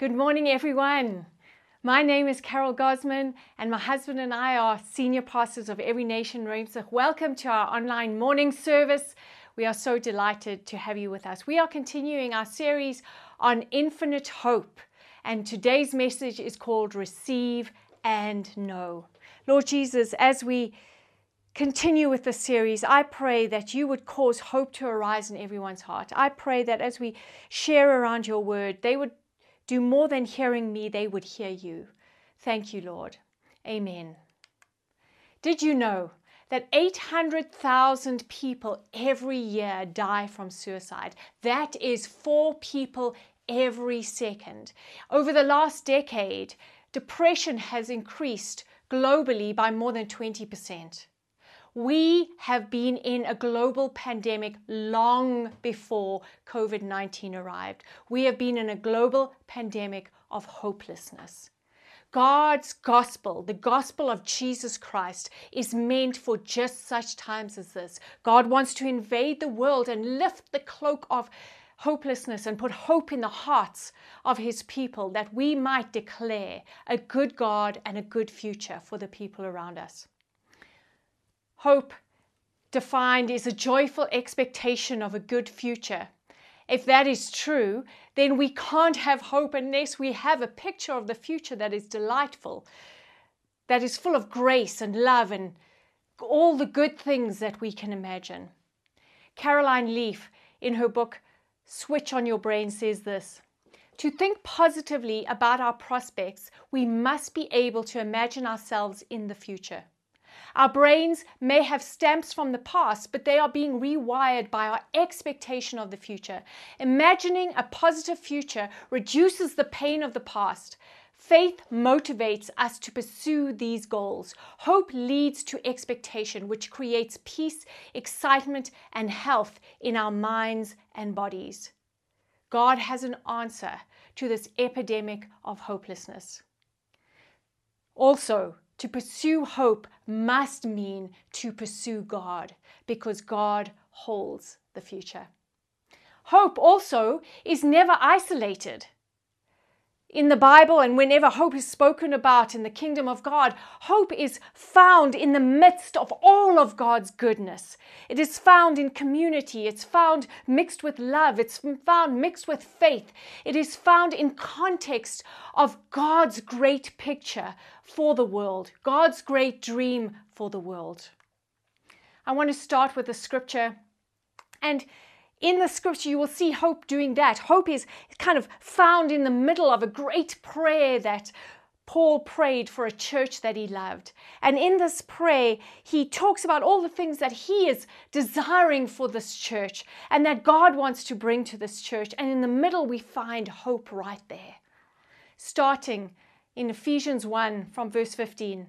Good morning, everyone. My name is Carol Gossman, and my husband and I are senior pastors of Every Nation Ruimsig. Welcome to our online morning service. We are so delighted to have you with us. We are continuing our series on infinite hope, and today's message is called Receive and Know. Lord Jesus, as we continue with the series, I pray that you would cause hope to arise in everyone's heart. I pray that as we share around your word, they would do more than hearing me, they would hear you. Thank you, Lord. Amen. Did you know that 800,000 people every year die from suicide? That is four people every second. Over the last decade, depression has increased globally by more than 20%. We have been in a global pandemic long before COVID 19 arrived. We have been in a global pandemic of hopelessness. God's gospel, the gospel of Jesus Christ, is meant for just such times as this. God wants to invade the world and lift the cloak of hopelessness and put hope in the hearts of his people that we might declare a good God and a good future for the people around us. Hope defined is a joyful expectation of a good future. If that is true, then we can't have hope unless we have a picture of the future that is delightful, that is full of grace and love and all the good things that we can imagine. Caroline Leaf, in her book Switch on Your Brain, says this To think positively about our prospects, we must be able to imagine ourselves in the future. Our brains may have stamps from the past, but they are being rewired by our expectation of the future. Imagining a positive future reduces the pain of the past. Faith motivates us to pursue these goals. Hope leads to expectation, which creates peace, excitement, and health in our minds and bodies. God has an answer to this epidemic of hopelessness. Also, to pursue hope must mean to pursue God because God holds the future. Hope also is never isolated in the Bible and whenever hope is spoken about in the kingdom of God, hope is found in the midst of all of God's goodness. It is found in community. It's found mixed with love. It's found mixed with faith. It is found in context of God's great picture for the world, God's great dream for the world. I want to start with a scripture and in the scripture, you will see hope doing that. Hope is kind of found in the middle of a great prayer that Paul prayed for a church that he loved. And in this prayer, he talks about all the things that he is desiring for this church and that God wants to bring to this church. And in the middle, we find hope right there. Starting in Ephesians 1 from verse 15.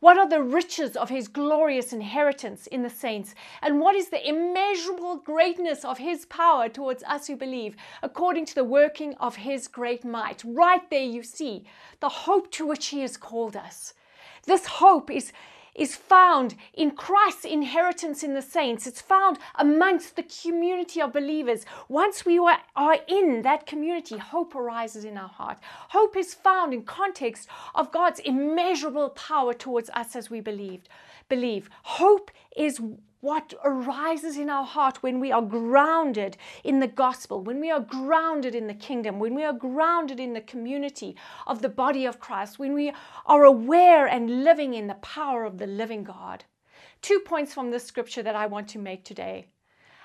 What are the riches of his glorious inheritance in the saints? And what is the immeasurable greatness of his power towards us who believe, according to the working of his great might? Right there, you see the hope to which he has called us. This hope is is found in Christ's inheritance in the saints. It's found amongst the community of believers. Once we are in that community, hope arises in our heart. Hope is found in context of God's immeasurable power towards us as we believed. Believe. Hope is what arises in our heart when we are grounded in the gospel, when we are grounded in the kingdom, when we are grounded in the community of the body of Christ, when we are aware and living in the power of the living God. Two points from this scripture that I want to make today.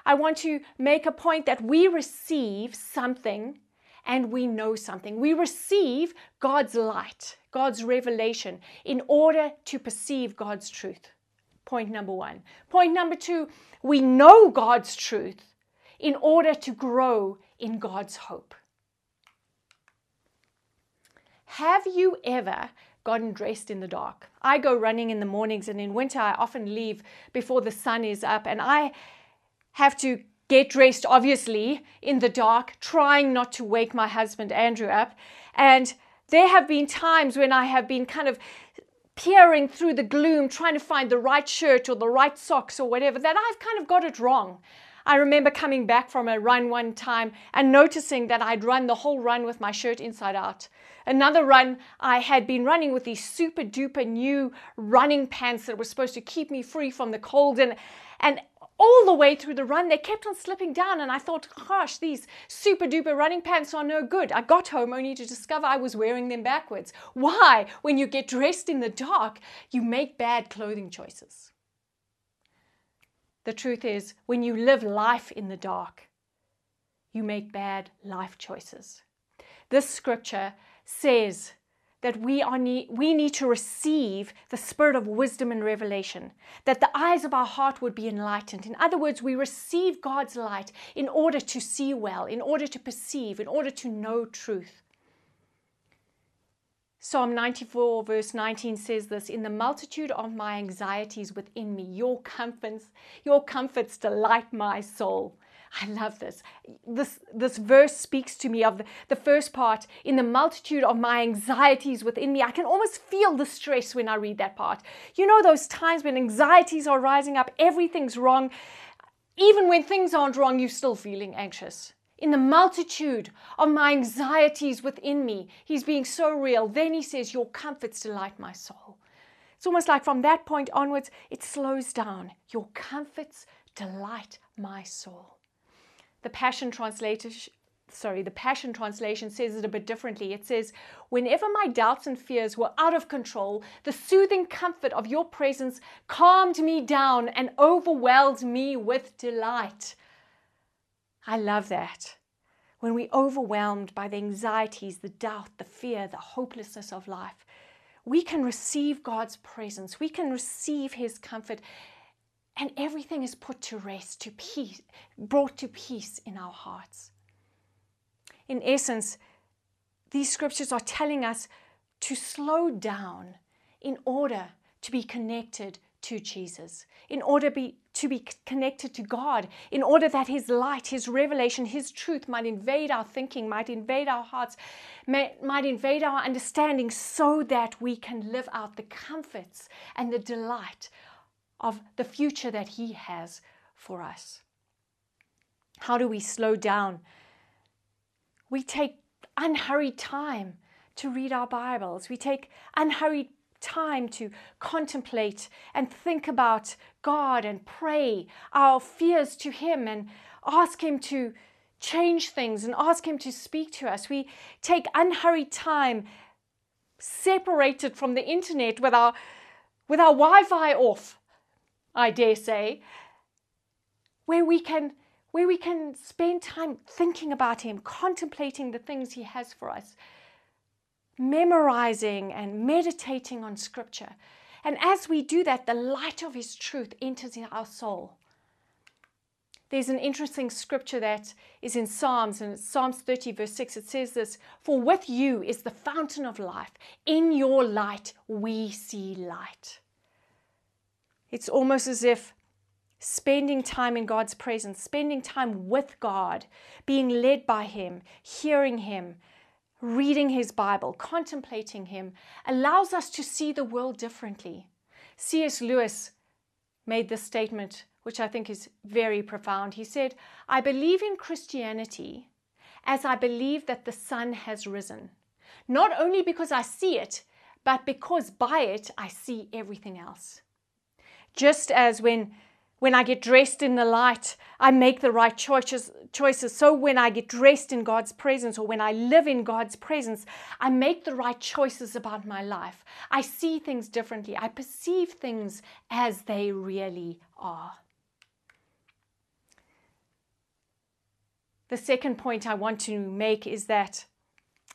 I want to make a point that we receive something and we know something. We receive God's light, God's revelation, in order to perceive God's truth. Point number one. Point number two, we know God's truth in order to grow in God's hope. Have you ever gotten dressed in the dark. I go running in the mornings, and in winter, I often leave before the sun is up, and I have to get dressed, obviously, in the dark, trying not to wake my husband Andrew up. And there have been times when I have been kind of peering through the gloom, trying to find the right shirt or the right socks or whatever, that I've kind of got it wrong. I remember coming back from a run one time and noticing that I'd run the whole run with my shirt inside out. Another run, I had been running with these super duper new running pants that were supposed to keep me free from the cold. And, and all the way through the run, they kept on slipping down. And I thought, gosh, these super duper running pants are no good. I got home only to discover I was wearing them backwards. Why? When you get dressed in the dark, you make bad clothing choices. The truth is, when you live life in the dark, you make bad life choices. This scripture says that we, are need, we need to receive the spirit of wisdom and revelation, that the eyes of our heart would be enlightened. In other words, we receive God's light in order to see well, in order to perceive, in order to know truth. Psalm 94, verse 19 says this In the multitude of my anxieties within me, your comforts, your comforts delight my soul. I love this. This, this verse speaks to me of the, the first part. In the multitude of my anxieties within me, I can almost feel the stress when I read that part. You know, those times when anxieties are rising up, everything's wrong. Even when things aren't wrong, you're still feeling anxious. In the multitude of my anxieties within me, he's being so real. Then he says, Your comforts delight my soul. It's almost like from that point onwards, it slows down. Your comforts delight my soul. The Passion translation sorry, the Passion Translation says it a bit differently. It says, Whenever my doubts and fears were out of control, the soothing comfort of your presence calmed me down and overwhelmed me with delight. I love that. When we're overwhelmed by the anxieties, the doubt, the fear, the hopelessness of life, we can receive God's presence. We can receive His comfort and everything is put to rest, to peace, brought to peace in our hearts. In essence, these scriptures are telling us to slow down in order to be connected to Jesus, in order be, to be connected to God, in order that His light, His revelation, His truth might invade our thinking, might invade our hearts, may, might invade our understanding, so that we can live out the comforts and the delight of the future that He has for us. How do we slow down? We take unhurried time to read our Bibles. We take unhurried time to contemplate and think about God and pray our fears to Him and ask Him to change things and ask Him to speak to us. We take unhurried time separated from the internet with our with our Wi-Fi off I dare say, where we can where we can spend time thinking about him, contemplating the things he has for us, memorizing and meditating on scripture. And as we do that, the light of his truth enters in our soul. There's an interesting scripture that is in Psalms, and Psalms 30, verse 6. It says this For with you is the fountain of life. In your light we see light. It's almost as if spending time in God's presence, spending time with God, being led by Him, hearing Him, reading His Bible, contemplating Him, allows us to see the world differently. C.S. Lewis made this statement, which I think is very profound. He said, I believe in Christianity as I believe that the sun has risen, not only because I see it, but because by it I see everything else. Just as when when I get dressed in the light, I make the right choices, choices. So when I get dressed in God's presence or when I live in God's presence, I make the right choices about my life. I see things differently. I perceive things as they really are. The second point I want to make is that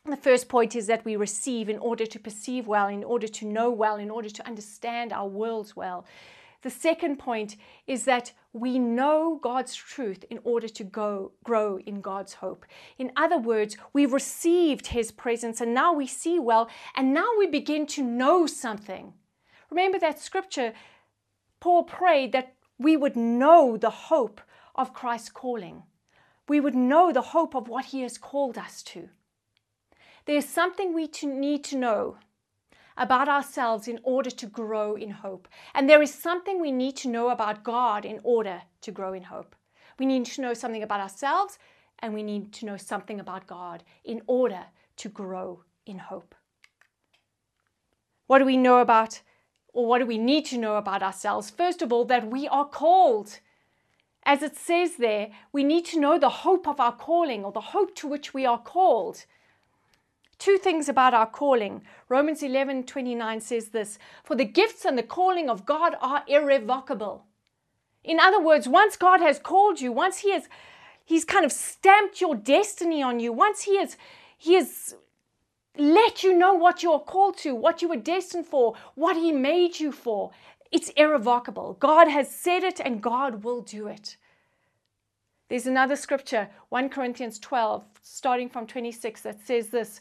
the first point is that we receive in order to perceive well, in order to know well, in order to understand our worlds well. The second point is that we know God's truth in order to go grow in God's hope. In other words, we've received his presence and now we see well and now we begin to know something. Remember that scripture Paul prayed that we would know the hope of Christ's calling. We would know the hope of what he has called us to. There's something we need to know about ourselves in order to grow in hope. And there is something we need to know about God in order to grow in hope. We need to know something about ourselves and we need to know something about God in order to grow in hope. What do we know about, or what do we need to know about ourselves? First of all, that we are called. As it says there, we need to know the hope of our calling or the hope to which we are called. Two things about our calling. Romans 11 29 says this For the gifts and the calling of God are irrevocable. In other words, once God has called you, once He has He's kind of stamped your destiny on you, once He has He has let you know what you're called to, what you were destined for, what He made you for, it's irrevocable. God has said it and God will do it. There's another scripture, 1 Corinthians 12, starting from 26, that says this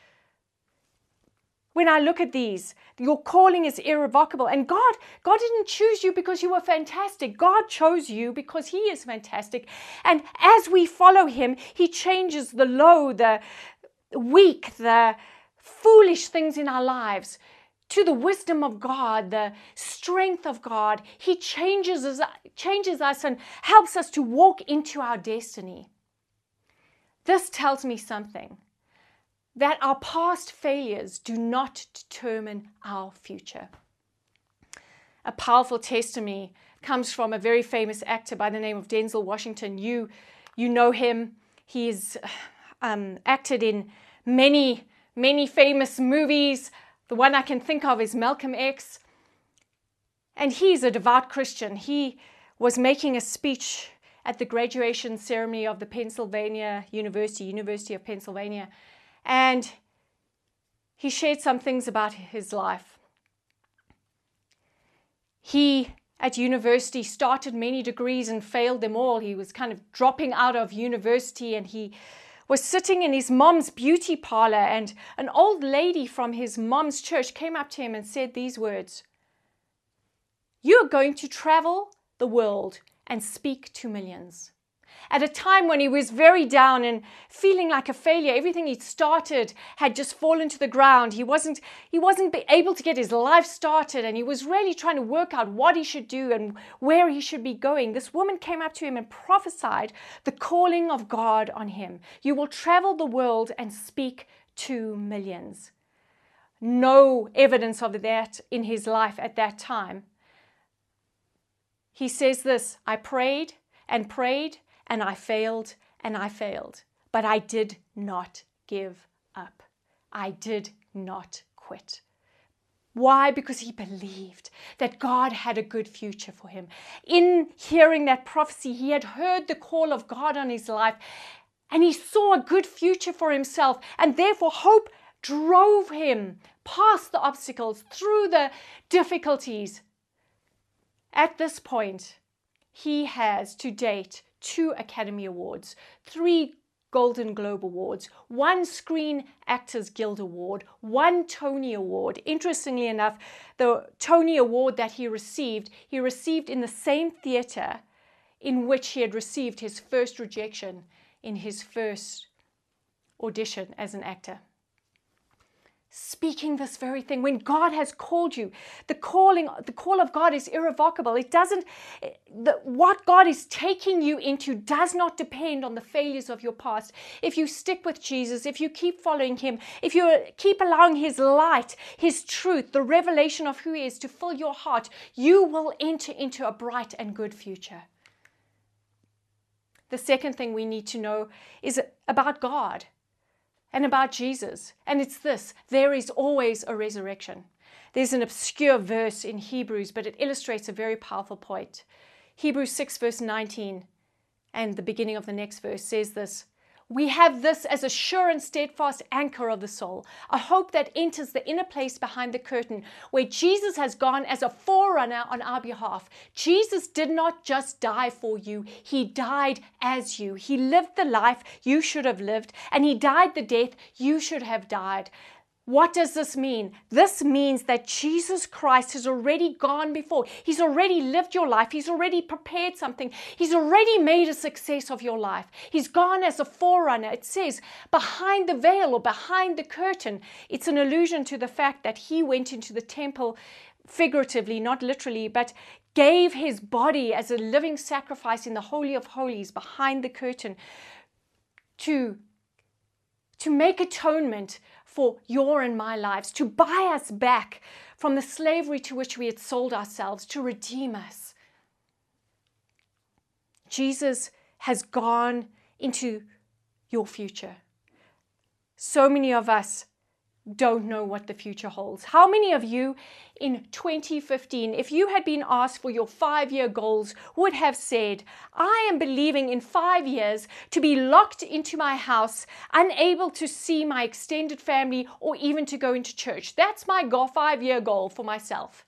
When I look at these, your calling is irrevocable. And God, God didn't choose you because you were fantastic. God chose you because He is fantastic. And as we follow Him, He changes the low, the weak, the foolish things in our lives to the wisdom of God, the strength of God. He changes us, changes us and helps us to walk into our destiny. This tells me something that our past failures do not determine our future. A powerful testimony comes from a very famous actor by the name of Denzel Washington. You, you know him. He's um, acted in many, many famous movies. The one I can think of is Malcolm X. And he's a devout Christian. He was making a speech at the graduation ceremony of the Pennsylvania University, University of Pennsylvania. And he shared some things about his life. He, at university, started many degrees and failed them all. He was kind of dropping out of university and he was sitting in his mom's beauty parlor, and an old lady from his mom's church came up to him and said these words You're going to travel the world and speak to millions at a time when he was very down and feeling like a failure. Everything he'd started had just fallen to the ground. He wasn't, he wasn't able to get his life started and he was really trying to work out what he should do and where he should be going. This woman came up to him and prophesied the calling of God on him. You will travel the world and speak to millions. No evidence of that in his life at that time. He says this I prayed and prayed and I failed and I failed. But I did not give up. I did not quit. Why? Because he believed that God had a good future for him. In hearing that prophecy, he had heard the call of God on his life and he saw a good future for himself. And therefore, hope drove him past the obstacles, through the difficulties. At this point, he has to date two Academy Awards, three Golden Globe Awards, one Screen Actors Guild Award, one Tony Award. Interestingly enough, the Tony Award that he received, he received in the same theatre in which he had received his first rejection in his first audition as an actor speaking this very thing. When god has called you the calling the call of god is irrevocable. It doesn't the, what god is taking you into does not depend on the failures of your past. If you stick with jesus if you keep following him if you keep allowing his light his truth the revelation of who he is to fill your heart you will enter into a bright and good future. The second thing we need to know is about God and about Jesus. And it's this there is always a resurrection. There's an obscure verse in Hebrews, but it illustrates a very powerful point. Hebrews 6, verse 19, and the beginning of the next verse says this we have this as a sure and steadfast anchor of the soul, a hope that enters the inner place behind the curtain, where Jesus has gone as a forerunner on our behalf. Jesus did not just die for you, He died as you. He lived the life you should have lived, and He died the death you should have died. What does this mean? This means that Jesus Christ has already gone before. He's already lived your life. He's already prepared something. He's already made a success of your life. He's gone as a forerunner. It says behind the veil or behind the curtain. It's an allusion to the fact that he went into the temple figuratively, not literally, but gave his body as a living sacrifice in the Holy of Holies behind the curtain to, to make atonement for your and my lives, to buy us back from the slavery to which we had sold ourselves, to redeem us. Jesus has gone into your future. So many of us don't know what the future holds. How many of you in 2015, if you had been asked for your five year goals, would have said, I am believing in five years to be locked into my house, unable to see my extended family or even to go into church? That's my five year goal for myself.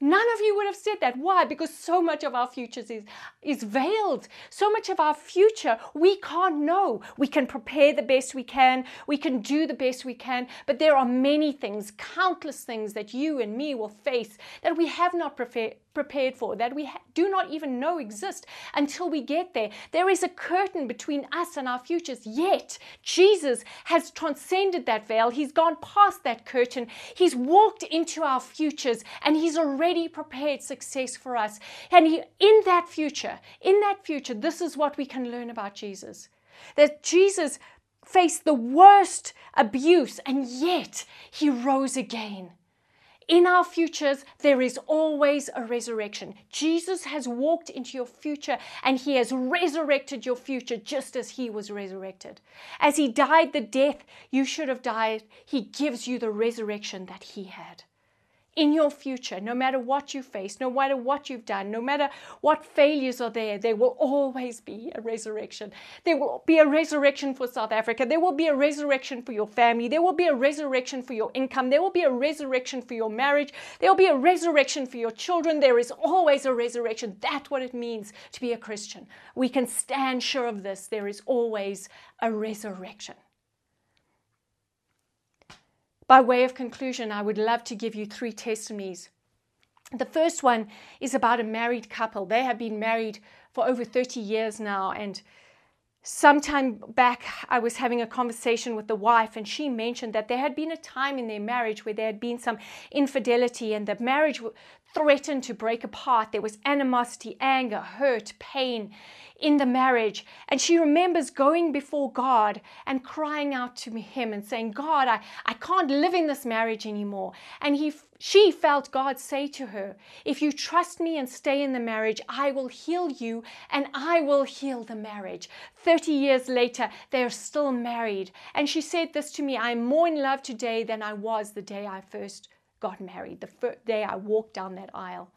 None of you would have said that. Why? Because so much of our futures is, is veiled. So much of our future we can't know. We can prepare the best we can, we can do the best we can, but there are many things, countless things that you and me will face that we have not prepared prepared for, that we do not even know exist until we get there. There is a curtain between us and our futures, yet Jesus has transcended that veil. He's gone past that curtain. He's walked into our futures and He's already prepared success for us. And he, in that future, in that future, this is what we can learn about Jesus that Jesus faced the worst abuse and yet He rose again. In our futures, there is always a resurrection. Jesus has walked into your future and he has resurrected your future just as he was resurrected. As he died the death you should have died, he gives you the resurrection that he had in your future, no matter what you face, no matter what you've done, no matter what failures are there, there will always be a resurrection. There will be a resurrection for South Africa. There will be a resurrection for your family. There will be a resurrection for your income. There will be a resurrection for your marriage. There will be a resurrection for your children. There is always a resurrection. That's what it means to be a Christian. We can stand sure of this. There is always a resurrection. By way of conclusion, I would love to give you three testimonies. The first one is about a married couple. They have been married for over 30 years now. And sometime back, I was having a conversation with the wife, and she mentioned that there had been a time in their marriage where there had been some infidelity, and the marriage threatened to break apart. There was animosity, anger, hurt, pain in the marriage. And she remembers going before God and crying out to him and saying, God, I, I can't live in this marriage anymore. And he, she felt God say to her, If you trust me and stay in the marriage, I will heal you and I will heal the marriage. 30 years later, they're still married. And she said this to me I'm more in love today than I was the day I first got married, the first day I walked down that aisle.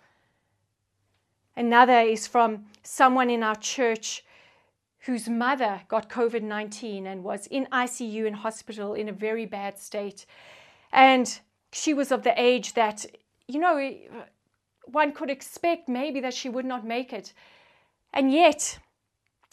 Another is from someone in our church whose mother got COVID 19 and was in ICU in hospital in a very bad state. And she was of the age that, you know, one could expect maybe that she would not make it. And yet,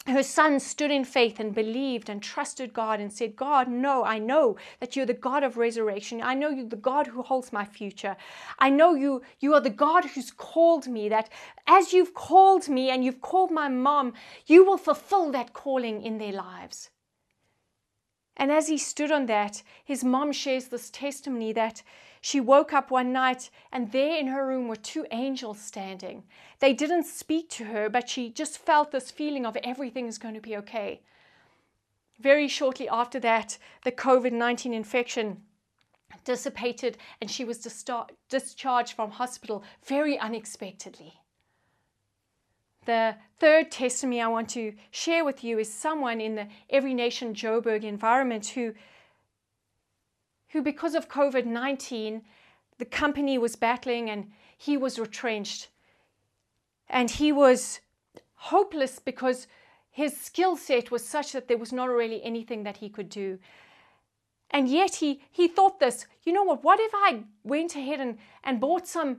her son stood in faith and believed and trusted God and said, God, no, I know that you're the God of resurrection. I know you're the God who holds my future. I know you, you are the God who's called me, that as you've called me and you've called my mom, you will fulfill that calling in their lives. And as he stood on that, his mom shares this testimony that she woke up one night and there in her room were two angels standing. They didn't speak to her, but she just felt this feeling of everything is going to be okay. Very shortly after that, the COVID 19 infection dissipated and she was discharged from hospital very unexpectedly. The third testimony I want to share with you is someone in the Every Nation Joburg environment who, who because of COVID 19, the company was battling and he was retrenched. And he was hopeless because his skill set was such that there was not really anything that he could do. And yet he, he thought this, you know what, what if I went ahead and, and bought some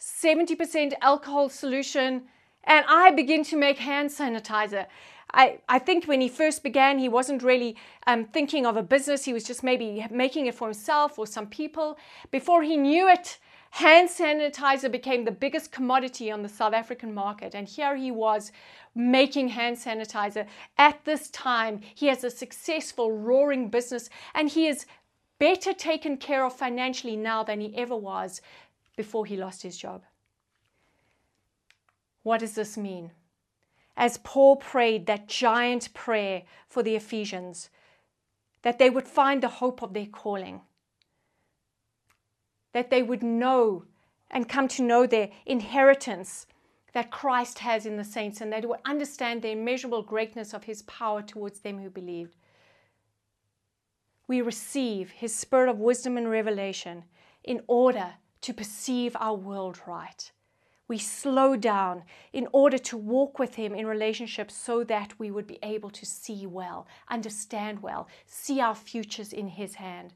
70% alcohol solution and I begin to make hand sanitizer? I, I think when he first began, he wasn't really um, thinking of a business. He was just maybe making it for himself or some people. Before he knew it, hand sanitizer became the biggest commodity on the South African market. And here he was making hand sanitizer. At this time, he has a successful, roaring business and he is better taken care of financially now than he ever was before he lost his job. What does this mean? As Paul prayed that giant prayer for the Ephesians, that they would find the hope of their calling, that they would know and come to know their inheritance that Christ has in the saints, and they would understand the immeasurable greatness of his power towards them who believed. We receive his spirit of wisdom and revelation in order to perceive our world right. We slow down in order to walk with him in relationship so that we would be able to see well, understand well, see our futures in his hand.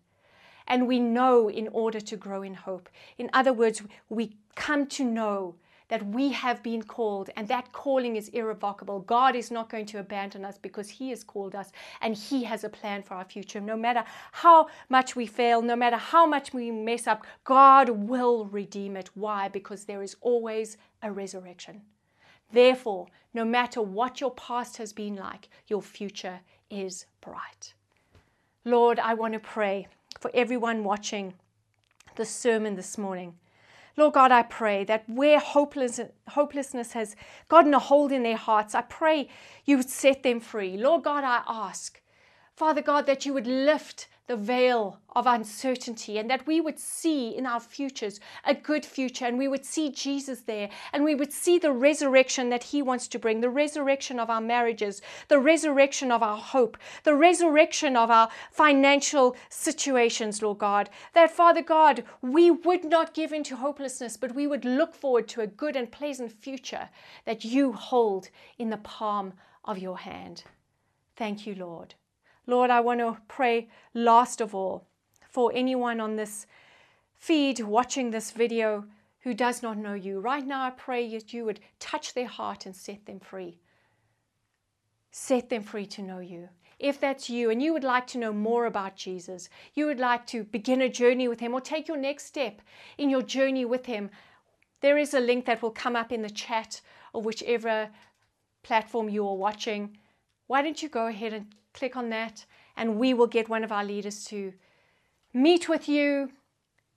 And we know in order to grow in hope. In other words, we come to know that we have been called and that calling is irrevocable. God is not going to abandon us because He has called us and He has a plan for our future. No matter how much we fail, no matter how much we mess up, God will redeem it. Why? Because there is always a resurrection. Therefore, no matter what your past has been like, your future is bright. Lord, I want to pray for everyone watching the sermon this morning Lord God, I pray that where hopeless, hopelessness has gotten a hold in their hearts, I pray you would set them free. Lord God, I ask, Father God, that you would lift the veil of uncertainty and that we would see in our futures a good future and we would see Jesus there and we would see the resurrection that he wants to bring the resurrection of our marriages the resurrection of our hope the resurrection of our financial situations Lord God. That Father God we would not give into hopelessness but we would look forward to a good and pleasant future that you hold in the palm of your hand. Thank you Lord Lord, I want to pray last of all for anyone on this feed watching this video who does not know you. Right now, I pray that you would touch their heart and set them free. Set them free to know you. If that's you and you would like to know more about Jesus, you would like to begin a journey with Him or take your next step in your journey with Him, there is a link that will come up in the chat or whichever platform you are watching. Why don't you go ahead and click on that, and we will get one of our leaders to meet with you,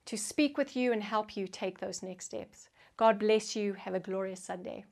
to speak with you, and help you take those next steps. God bless you. Have a glorious Sunday.